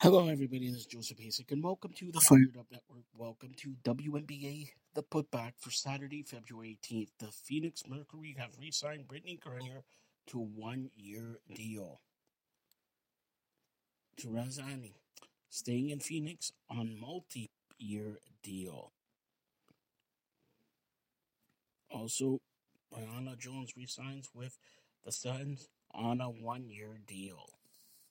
Hello, everybody. This is Joseph Hasek, and welcome to the Fired Up Network. Welcome to WNBA, the putback for Saturday, February 18th. The Phoenix Mercury have re signed Brittney Griner to a one year deal. Diana Taurasi staying in Phoenix on multi year deal. Also, Brionna Jones re-signs with the Suns on a one year deal.